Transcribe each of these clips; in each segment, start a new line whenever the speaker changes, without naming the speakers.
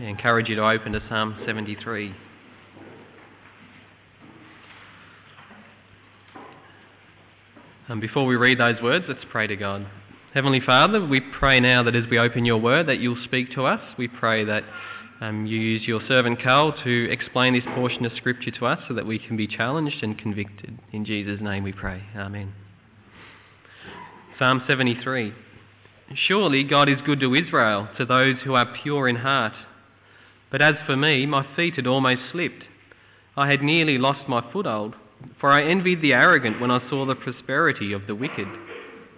I encourage you to open to Psalm 73. And before we read those words, let's pray to God. Heavenly Father, we pray now that as we open your word, that you'll speak to us. We pray that um, you use your servant Carl to explain this portion of Scripture to us so that we can be challenged and convicted. In Jesus' name we pray. Amen. Psalm 73. Surely God is good to Israel, to those who are pure in heart. But as for me, my feet had almost slipped. I had nearly lost my foothold, for I envied the arrogant when I saw the prosperity of the wicked.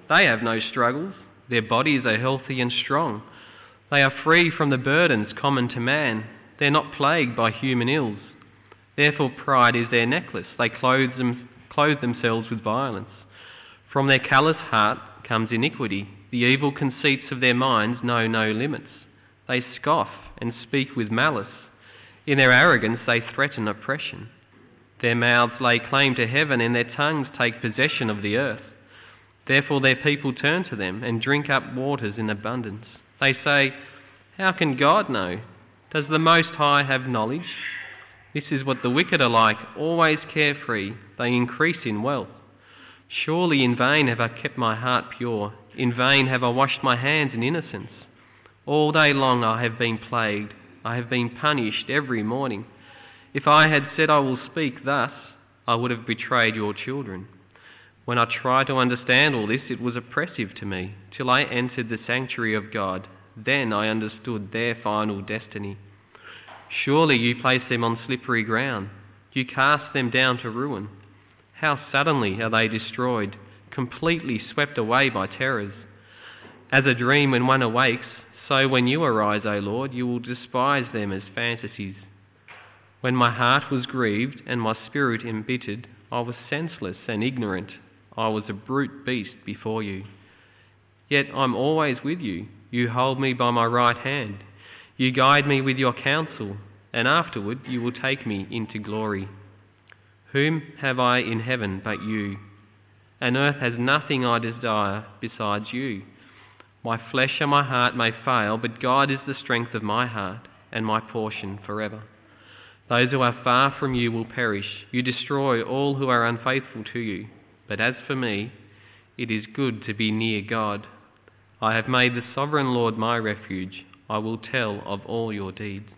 They have no struggles, their bodies are healthy and strong. They are free from the burdens common to man. They're not plagued by human ills. Therefore, pride is their necklace. They clothe, them, clothe themselves with violence. From their callous heart comes iniquity. The evil conceits of their minds know no limits. They scoff and speak with malice. In their arrogance, they threaten oppression. Their mouths lay claim to heaven, and their tongues take possession of the earth. Therefore, their people turn to them and drink up waters in abundance. They say, How can God know? Does the Most High have knowledge? This is what the wicked are like, always carefree. They increase in wealth. Surely in vain have I kept my heart pure. In vain have I washed my hands in innocence. All day long I have been plagued. I have been punished every morning. If I had said I will speak thus, I would have betrayed your children. When I tried to understand all this, it was oppressive to me, till I entered the sanctuary of God. Then I understood their final destiny. Surely you place them on slippery ground. You cast them down to ruin. How suddenly are they destroyed, completely swept away by terrors. As a dream when one awakes, so when you arise, O Lord, you will despise them as fantasies. When my heart was grieved and my spirit embittered, I was senseless and ignorant. I was a brute beast before you. Yet I'm always with you. You hold me by my right hand. You guide me with your counsel, and afterward you will take me into glory. Whom have I in heaven but you? And earth has nothing I desire besides you. My flesh and my heart may fail, but God is the strength of my heart and my portion forever. Those who are far from you will perish. You destroy all who are unfaithful to you. But as for me, it is good to be near God. I have made the sovereign Lord my refuge. I will tell of all your deeds.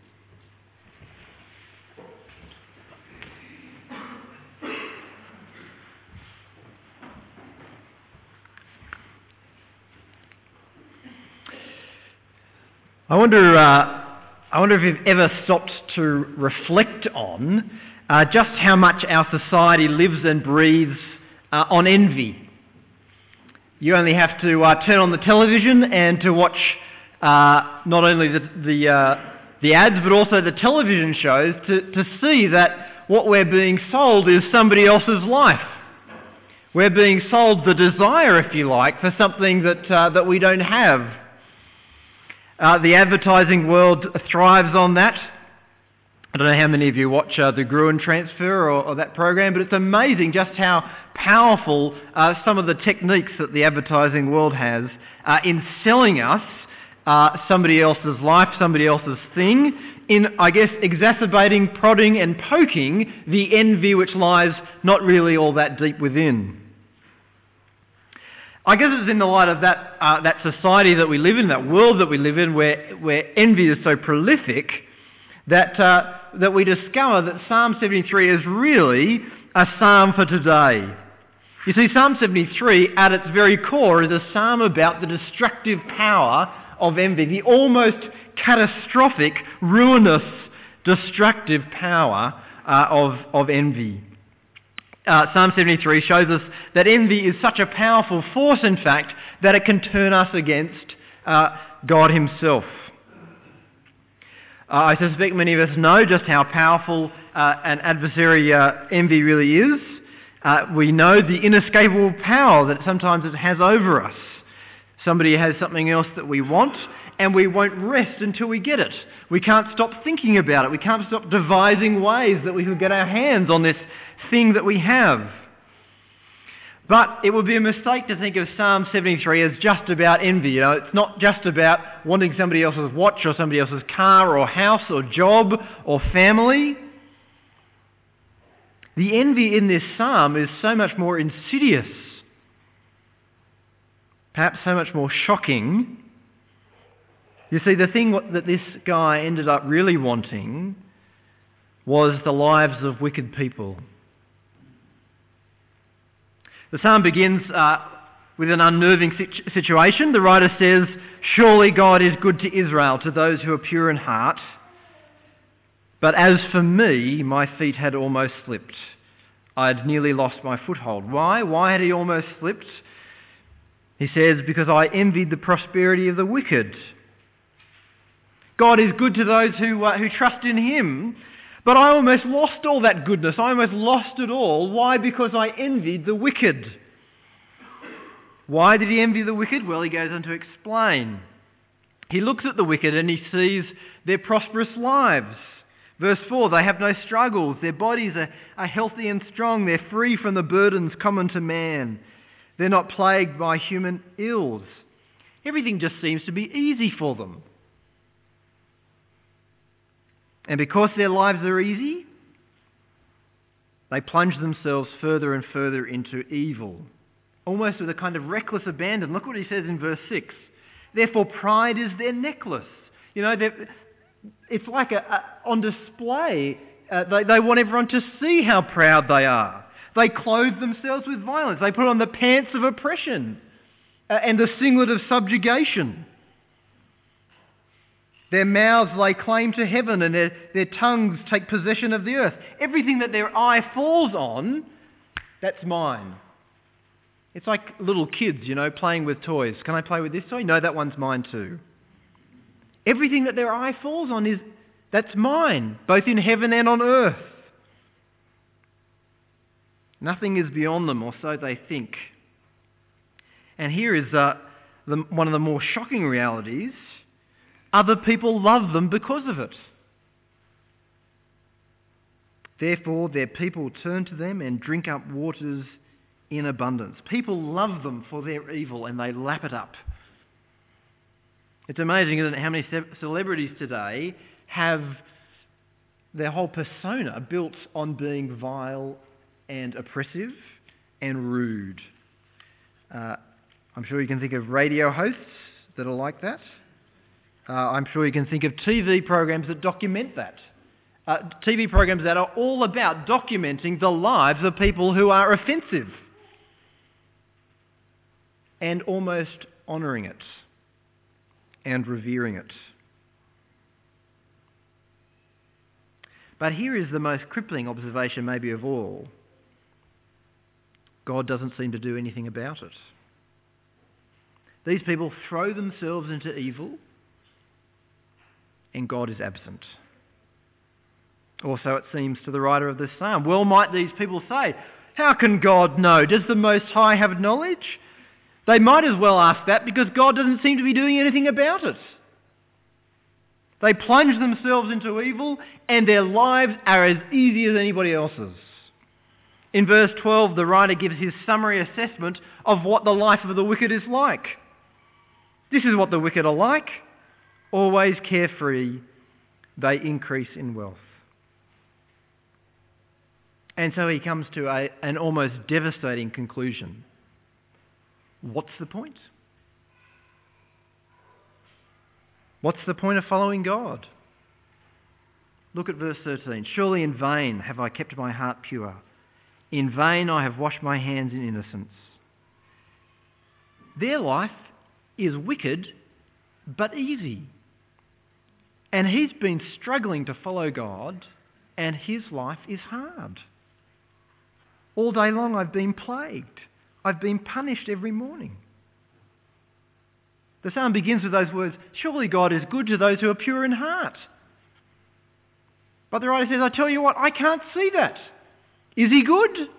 I wonder, uh, I wonder if you've ever stopped to reflect on uh, just how much our society lives and breathes uh, on envy. You only have to uh, turn on the television and to watch uh, not only the, the, uh, the ads but also the television shows to, to see that what we're being sold is somebody else's life. We're being sold the desire, if you like, for something that, that we don't have. Uh, the advertising world thrives on that. I don't know how many of you watch uh, the Gruen transfer or, or, that program, but it's amazing just how powerful uh, some of the techniques that the advertising world has uh, in selling us uh, somebody else's life, somebody else's thing, in, I guess, exacerbating, prodding, and poking the envy which lies not really all that deep within. I guess it's in the light of that, uh, that society that we live in, that world that we live in, where, where envy is so prolific, that, uh, that we discover that Psalm 73 is really a psalm for today. You see, Psalm 73, at its very core, is a psalm about the destructive power of envy, the almost catastrophic, ruinous, destructive power uh, of, of envy uh, Psalm 73 shows us that envy is such a powerful force, in fact, that it can turn us against uh, God Himself. Uh, I suspect many of us know just how powerful uh, an adversary uh, envy really is. Uh, we know the inescapable power that sometimes it has over us. Somebody has something else that we want, and we won't rest until we get it. We can't stop thinking about it. We can't stop devising ways that we can get our hands on this thing that we have. But it would be a mistake to think of Psalm 73 as just about envy. You know, it's not just about wanting somebody else's watch or somebody else's car or house or job or family. The envy in this psalm is so much more insidious, perhaps so much more shocking. You see, the thing that this guy ended up really wanting was the lives of wicked people. The psalm begins uh, with an unnerving situation. The writer says, Surely God is good to Israel, to those who are pure in heart. But as for me, my feet had almost slipped. I had nearly lost my foothold. Why? Why had he almost slipped? He says, Because I envied the prosperity of the wicked. God is good to those who, uh, who trust in him. But I almost lost all that goodness. I almost lost it all. Why? Because I envied the wicked. Why did he envy the wicked? Well, he goes on to explain. He looks at the wicked and he sees their prosperous lives. Verse 4 They have no struggles. Their bodies are, are healthy and strong. They're free from the burdens common to man. They're not plagued by human ills. Everything just seems to be easy for them. And because their lives are easy, they plunge themselves further and further into evil, almost with a kind of reckless abandon. Look what he says in verse 6. Therefore, pride is their necklace. You know, it's like a, a, on display. Uh, they, they want everyone to see how proud they are. They clothe themselves with violence. They put on the pants of oppression uh, and the singlet of subjugation. Their mouths lay claim to heaven and their, their tongues take possession of the earth. Everything that their eye falls on, that's mine. It's like little kids, you know, playing with toys. Can I play with this toy? No, that one's mine too. Everything that their eye falls on is, that's mine, both in heaven and on earth. Nothing is beyond them, or so they think. And here is uh, the, one of the more shocking realities other people love them because of it. Therefore, their people turn to them and drink up waters in abundance. People love them for their evil and they lap it up. It's amazing, isn't it, how many celebrities today have their whole persona built on being vile and oppressive and rude. Uh, I'm sure you can think of radio hosts that are like that. Uh, I'm sure you can think of TV programs that document that. Uh, TV programs that are all about documenting the lives of people who are offensive and almost honouring it and revering it. But here is the most crippling observation, maybe of all God doesn't seem to do anything about it. These people throw themselves into evil and God is absent. Also, it seems to the writer of this psalm. Well, might these people say, How can God know? Does the Most High have knowledge? They might as well ask that because God doesn't seem to be doing anything about it. They plunge themselves into evil and their lives are as easy as anybody else's. In verse 12, the writer gives his summary assessment of what the life of the wicked is like. This is what the wicked are like always carefree, they increase in wealth. And so he comes to a, an almost devastating conclusion. What's the point? What's the point of following God? Look at verse 13. Surely in vain have I kept my heart pure. In vain I have washed my hands in innocence. Their life is wicked but easy. And he's been struggling to follow God, and his life is hard. All day long, I've been plagued. I've been punished every morning. The psalm begins with those words Surely God is good to those who are pure in heart. But the writer says, I tell you what, I can't see that. Is he good?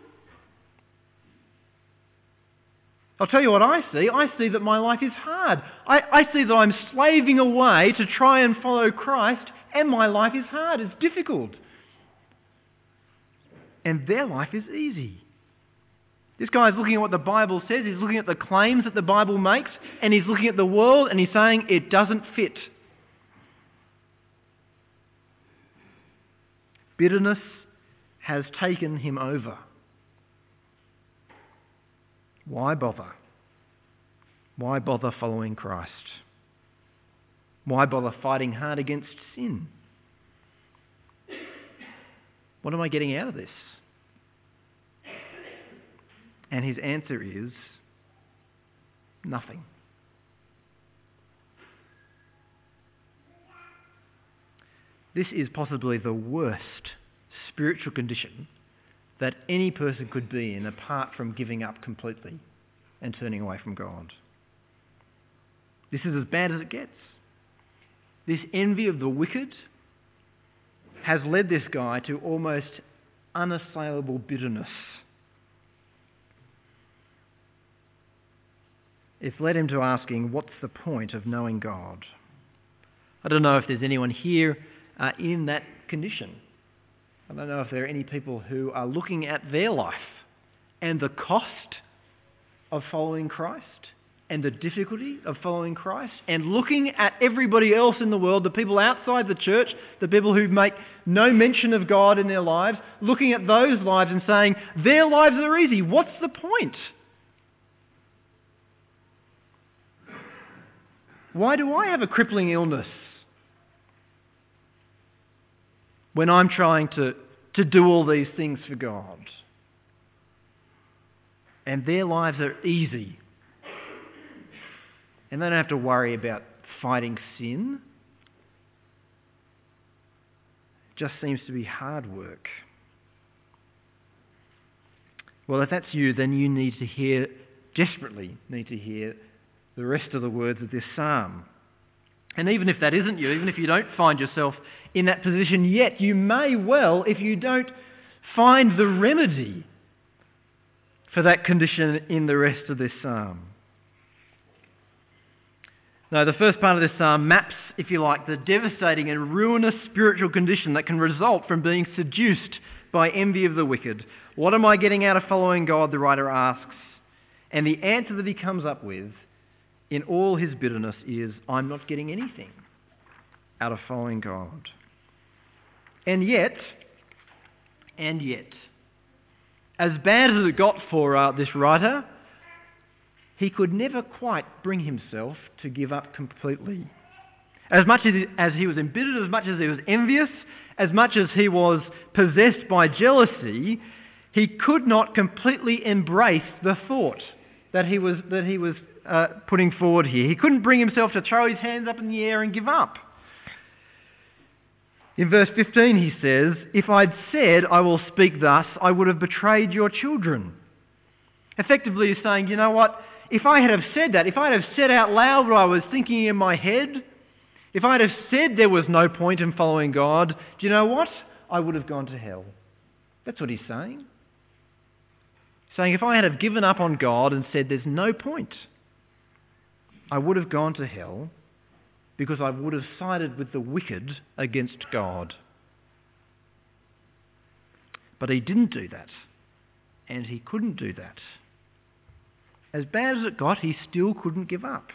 I'll tell you what I see. I see that my life is hard. I, I see that I'm slaving away to try and follow Christ, and my life is hard. It's difficult. And their life is easy. This guy is looking at what the Bible says, he's looking at the claims that the Bible makes, and he's looking at the world and he's saying it doesn't fit. Bitterness has taken him over. Why bother? Why bother following Christ? Why bother fighting hard against sin? What am I getting out of this? And his answer is nothing. This is possibly the worst spiritual condition that any person could be in apart from giving up completely and turning away from God. This is as bad as it gets. This envy of the wicked has led this guy to almost unassailable bitterness. It's led him to asking, What's the point of knowing God? I don't know if there's anyone here uh, in that condition. I don't know if there are any people who are looking at their life and the cost of following Christ and the difficulty of following Christ and looking at everybody else in the world, the people outside the church, the people who make no mention of God in their lives, looking at those lives and saying, their lives are easy. What's the point? Why do I have a crippling illness? When I'm trying to, to do all these things for God. And their lives are easy. And they don't have to worry about fighting sin. It just seems to be hard work. Well, if that's you, then you need to hear, desperately need to hear, the rest of the words of this psalm. And even if that isn't you, even if you don't find yourself in that position yet, you may well, if you don't find the remedy for that condition in the rest of this psalm. Now, the first part of this psalm maps, if you like, the devastating and ruinous spiritual condition that can result from being seduced by envy of the wicked. What am I getting out of following God? The writer asks. And the answer that he comes up with in all his bitterness is, I'm not getting anything out of following God. And yet, and yet, as bad as it got for uh, this writer, he could never quite bring himself to give up completely. As much as he, as he was embittered, as much as he was envious, as much as he was possessed by jealousy, he could not completely embrace the thought that he was, that he was uh, putting forward here. He couldn't bring himself to throw his hands up in the air and give up. In verse 15 he says, If I'd said, I will speak thus, I would have betrayed your children. Effectively he's saying, you know what, if I had have said that, if I'd have said out loud what I was thinking in my head, if I'd have said there was no point in following God, do you know what? I would have gone to hell. That's what he's saying. Saying if I had have given up on God and said there's no point, I would have gone to hell because I would have sided with the wicked against God. But he didn't do that. And he couldn't do that. As bad as it got, he still couldn't give up.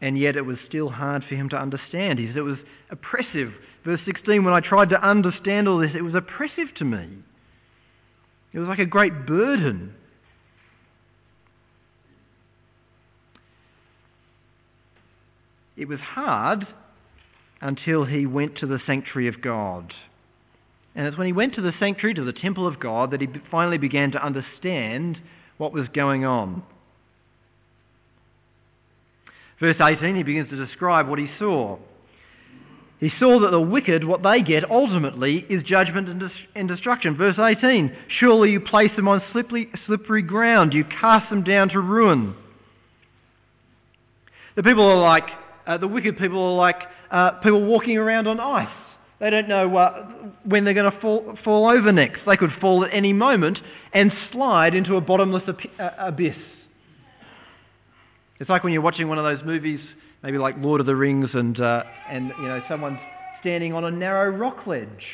And yet it was still hard for him to understand. He said it was oppressive. Verse 16, when I tried to understand all this, it was oppressive to me. It was like a great burden. It was hard until he went to the sanctuary of God. And it's when he went to the sanctuary, to the temple of God, that he finally began to understand what was going on. Verse 18, he begins to describe what he saw. He saw that the wicked, what they get ultimately, is judgment and destruction. Verse 18, surely you place them on slippery, slippery ground, you cast them down to ruin. The people are like, uh, the wicked people are like uh, people walking around on ice. They don't know uh, when they're going to fall, fall over next. They could fall at any moment and slide into a bottomless uh, abyss. It's like when you're watching one of those movies, maybe like Lord of the Rings, and, uh, and you know, someone's standing on a narrow rock ledge.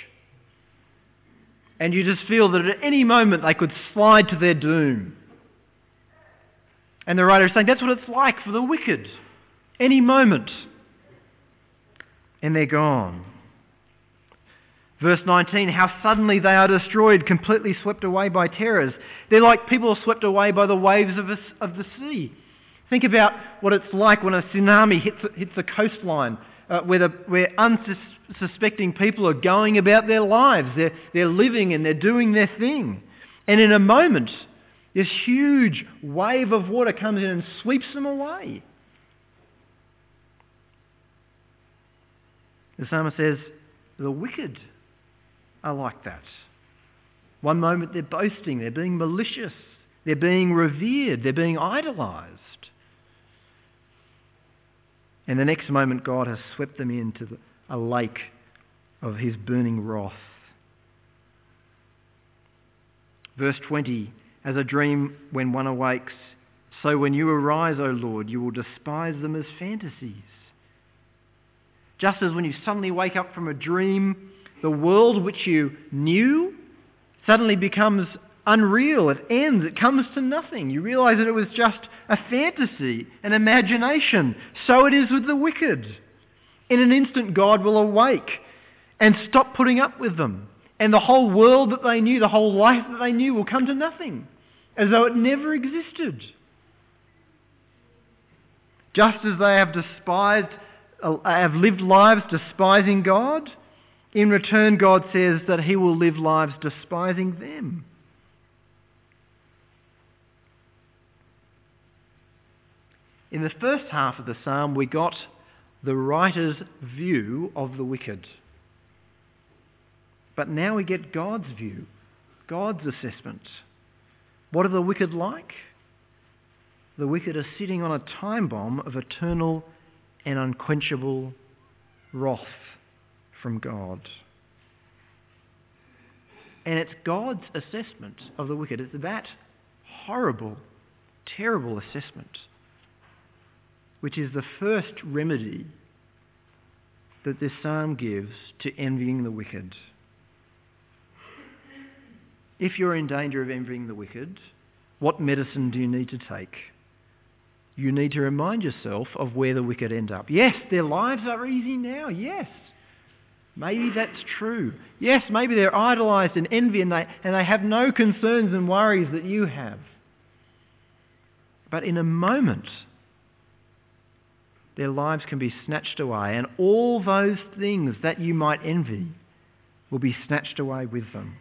And you just feel that at any moment they could slide to their doom. And the writer is saying that's what it's like for the wicked. Any moment. And they're gone. Verse 19, how suddenly they are destroyed, completely swept away by terrors. They're like people swept away by the waves of, a, of the sea. Think about what it's like when a tsunami hits, hits the coastline, uh, where, the, where unsuspecting people are going about their lives. They're, they're living and they're doing their thing. And in a moment, this huge wave of water comes in and sweeps them away. The psalmist says, the wicked are like that. One moment they're boasting, they're being malicious, they're being revered, they're being idolized. And the next moment, God has swept them into a lake of his burning wrath. Verse 20 As a dream when one awakes, so when you arise, O Lord, you will despise them as fantasies. Just as when you suddenly wake up from a dream, the world which you knew suddenly becomes unreal. It ends. It comes to nothing. You realize that it was just a fantasy, an imagination. So it is with the wicked. In an instant, God will awake and stop putting up with them. And the whole world that they knew, the whole life that they knew, will come to nothing, as though it never existed. Just as they have despised, Uh, have lived lives despising God, in return, God says that He will live lives despising them. In the first half of the psalm, we got the writer's view of the wicked. But now we get God's view, God's assessment. What are the wicked like? The wicked are sitting on a time bomb of eternal and unquenchable wrath from God. And it's God's assessment of the wicked. It's that horrible, terrible assessment which is the first remedy that this psalm gives to envying the wicked. If you're in danger of envying the wicked, what medicine do you need to take? You need to remind yourself of where the wicked end up. Yes, their lives are easy now. Yes. Maybe that's true. Yes, maybe they're idolized and envy and they, and they have no concerns and worries that you have. But in a moment, their lives can be snatched away, and all those things that you might envy will be snatched away with them.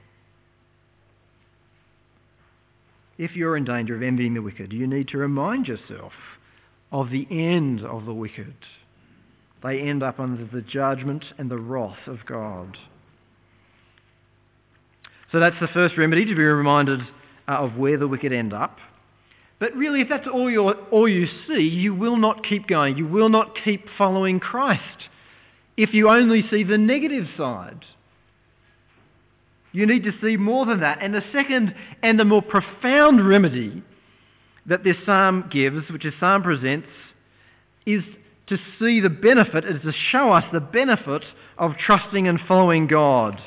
If you're in danger of envying the wicked, you need to remind yourself of the end of the wicked. They end up under the judgment and the wrath of God. So that's the first remedy, to be reminded uh, of where the wicked end up. But really, if that's all, you all you see, you will not keep going. You will not keep following Christ if you only see the negative side. You need to see more than that. And the second and the more profound remedy that this psalm gives, which this psalm presents, is to see the benefit, is to show us the benefit of trusting and following God.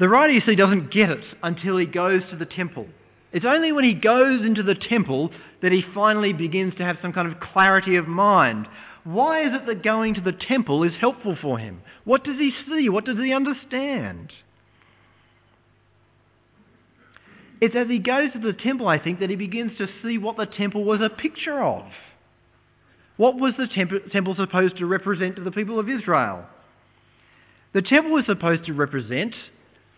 The writer, you see, doesn't get it until he goes to the temple. It's only when he goes into the temple that he finally begins to have some kind of clarity of mind. Why is it that going to the temple is helpful for him? What does he see? What does he understand? It's as he goes to the temple, I think, that he begins to see what the temple was a picture of. What was the temple supposed to represent to the people of Israel? The temple was supposed to represent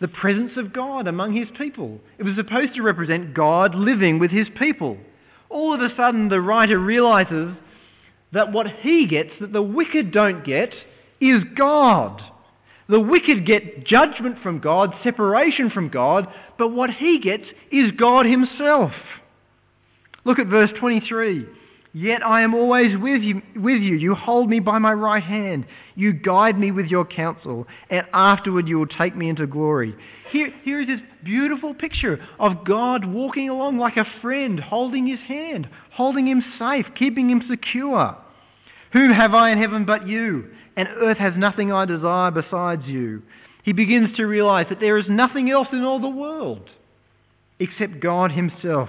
the presence of God among his people. It was supposed to represent God living with his people. All of a sudden, the writer realizes that what he gets, that the wicked don't get, is God. The wicked get judgment from God, separation from God, but what he gets is God himself. Look at verse 23. Yet I am always with you, with you. You hold me by my right hand. You guide me with your counsel, and afterward you will take me into glory. Here, here is this beautiful picture of God walking along like a friend, holding his hand, holding him safe, keeping him secure. Whom have I in heaven but you? And earth has nothing I desire besides you. He begins to realize that there is nothing else in all the world except God Himself.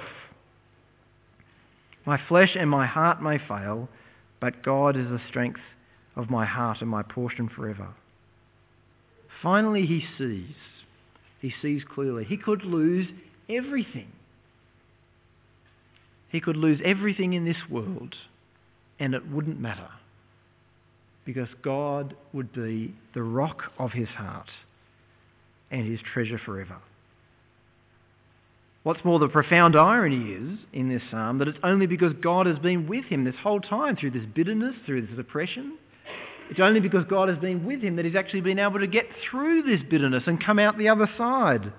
My flesh and my heart may fail, but God is the strength of my heart and my portion forever. Finally, he sees. He sees clearly. He could lose everything. He could lose everything in this world and it wouldn't matter because God would be the rock of his heart and his treasure forever. What's more, the profound irony is in this psalm that it's only because God has been with him this whole time through this bitterness, through this depression. It's only because God has been with him that he's actually been able to get through this bitterness and come out the other side.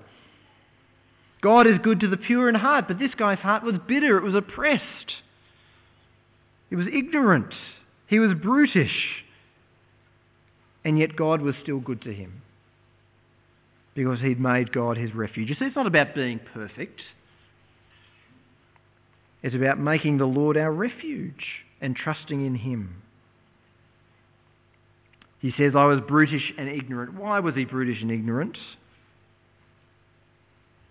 God is good to the pure in heart, but this guy's heart was bitter, it was oppressed, it was ignorant, he was brutish, and yet God was still good to him because he'd made God his refuge. You see, it's not about being perfect. It's about making the Lord our refuge and trusting in him. He says, I was brutish and ignorant. Why was he brutish and ignorant?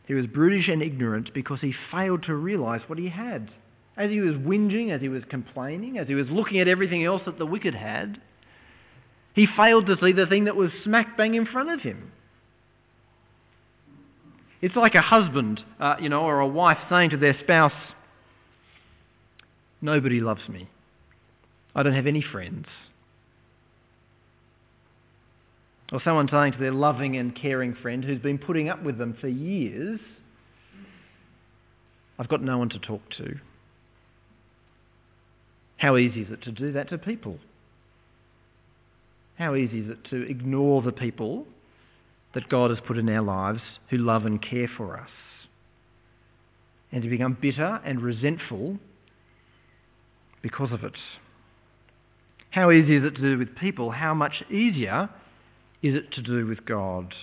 He was brutish and ignorant because he failed to realize what he had. As he was whinging, as he was complaining, as he was looking at everything else that the wicked had, he failed to see the thing that was smack bang in front of him. It's like a husband, uh, you know, or a wife saying to their spouse, Nobody loves me. I don't have any friends. Or someone saying to their loving and caring friend who's been putting up with them for years, I've got no one to talk to. How easy is it to do that to people? How easy is it to ignore the people that God has put in our lives who love and care for us. And to become bitter and resentful because of it. How easy is it to do with people? How much easier is it to do with God?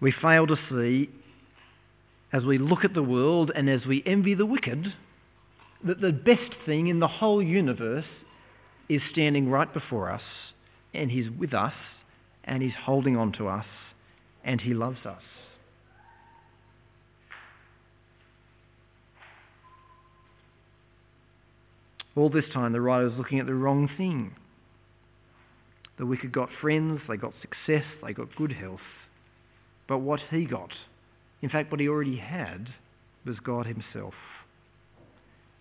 We fail to see, as we look at the world and as we envy the wicked, that the best thing in the whole universe is standing right before us and He's with us and He's holding on to us and He loves us. All this time, the writer was looking at the wrong thing. The wicked got friends, they got success, they got good health. But what he got, in fact, what he already had, was God Himself.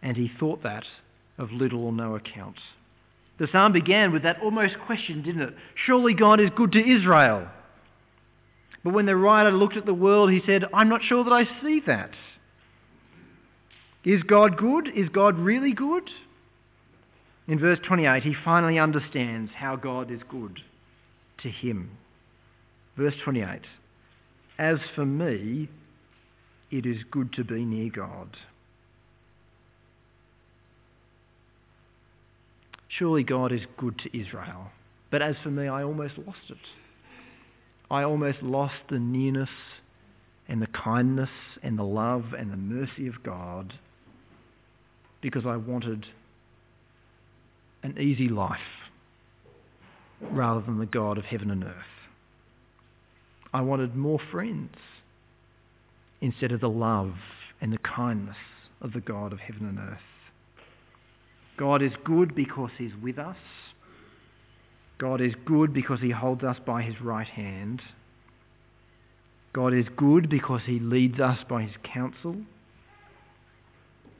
And he thought that of little or no account. The psalm began with that almost question, didn't it? Surely God is good to Israel. But when the writer looked at the world, he said, I'm not sure that I see that. Is God good? Is God really good? In verse 28, he finally understands how God is good to him. Verse 28 As for me, it is good to be near God. Surely God is good to Israel. But as for me, I almost lost it. I almost lost the nearness and the kindness and the love and the mercy of God because I wanted an easy life rather than the God of heaven and earth. I wanted more friends instead of the love and the kindness of the God of heaven and earth. God is good because he's with us. God is good because he holds us by his right hand. God is good because he leads us by his counsel.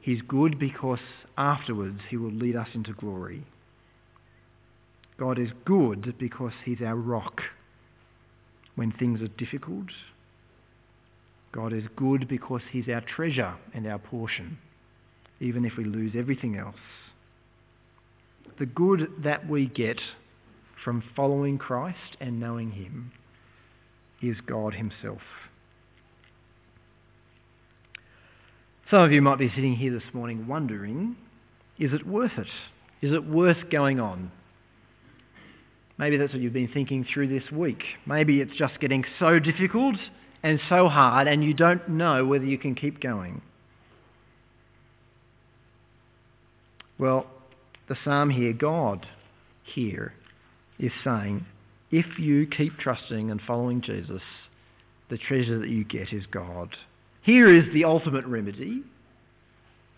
He's good because afterwards he will lead us into glory. God is good because he's our rock when things are difficult. God is good because he's our treasure and our portion, even if we lose everything else the good that we get from following Christ and knowing Him is God Himself. Some of you might be sitting here this morning wondering, is it worth it? Is it worth going on? Maybe that's what you've been thinking through this week. Maybe it's just getting so difficult and so hard and you don't know whether you can keep going. Well, the psalm here, God here, is saying, if you keep trusting and following Jesus, the treasure that you get is God. Here is the ultimate remedy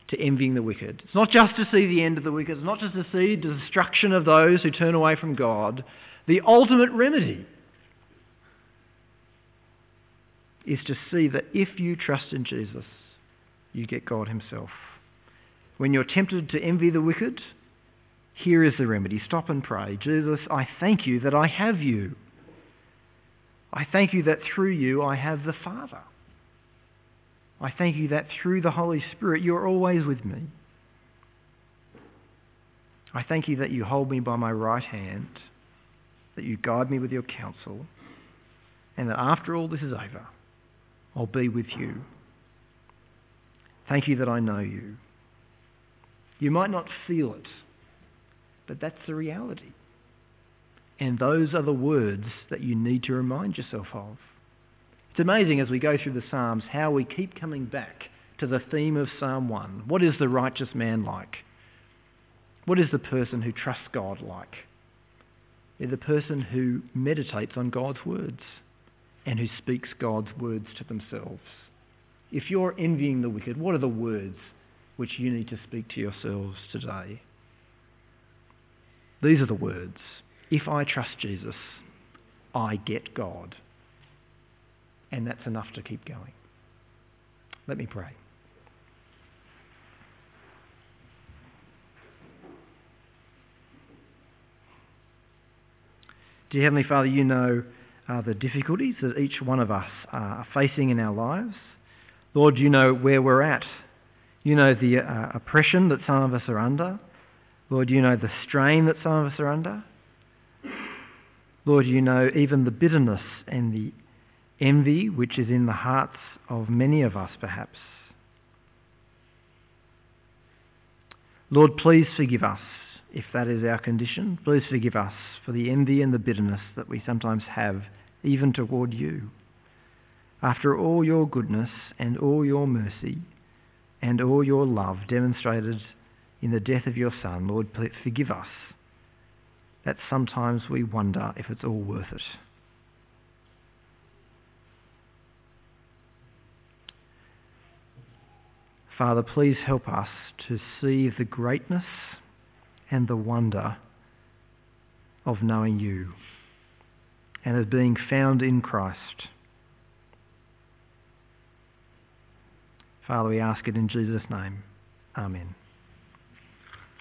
to envying the wicked. It's not just to see the end of the wicked, it's not just to see the destruction of those who turn away from God. The ultimate remedy is to see that if you trust in Jesus, you get God Himself. When you're tempted to envy the wicked, here is the remedy. Stop and pray. Jesus, I thank you that I have you. I thank you that through you I have the Father. I thank you that through the Holy Spirit you're always with me. I thank you that you hold me by my right hand, that you guide me with your counsel, and that after all this is over, I'll be with you. Thank you that I know you. You might not feel it, but that's the reality. And those are the words that you need to remind yourself of. It's amazing as we go through the Psalms how we keep coming back to the theme of Psalm 1. What is the righteous man like? What is the person who trusts God like? They're the person who meditates on God's words and who speaks God's words to themselves. If you're envying the wicked, what are the words which you need to speak to yourselves today? These are the words. If I trust Jesus, I get God and that's enough to keep going. Let me pray. Dear Heavenly Father, you know uh, the difficulties that each one of us are facing in our lives. Lord, you know where we're at. You know the uh, oppression that some of us are under. Lord, you know the strain that some of us are under. Lord, you know even the bitterness and the envy which is in the hearts of many of us, perhaps. Lord, please forgive us if that is our condition. Please forgive us for the envy and the bitterness that we sometimes have, even toward you. After all your goodness and all your mercy and all your love demonstrated in the death of your Son, Lord, forgive us that sometimes we wonder if it's all worth it. Father, please help us to see the greatness and the wonder of knowing you and of being found in Christ. Father, we ask it in Jesus' name. Amen.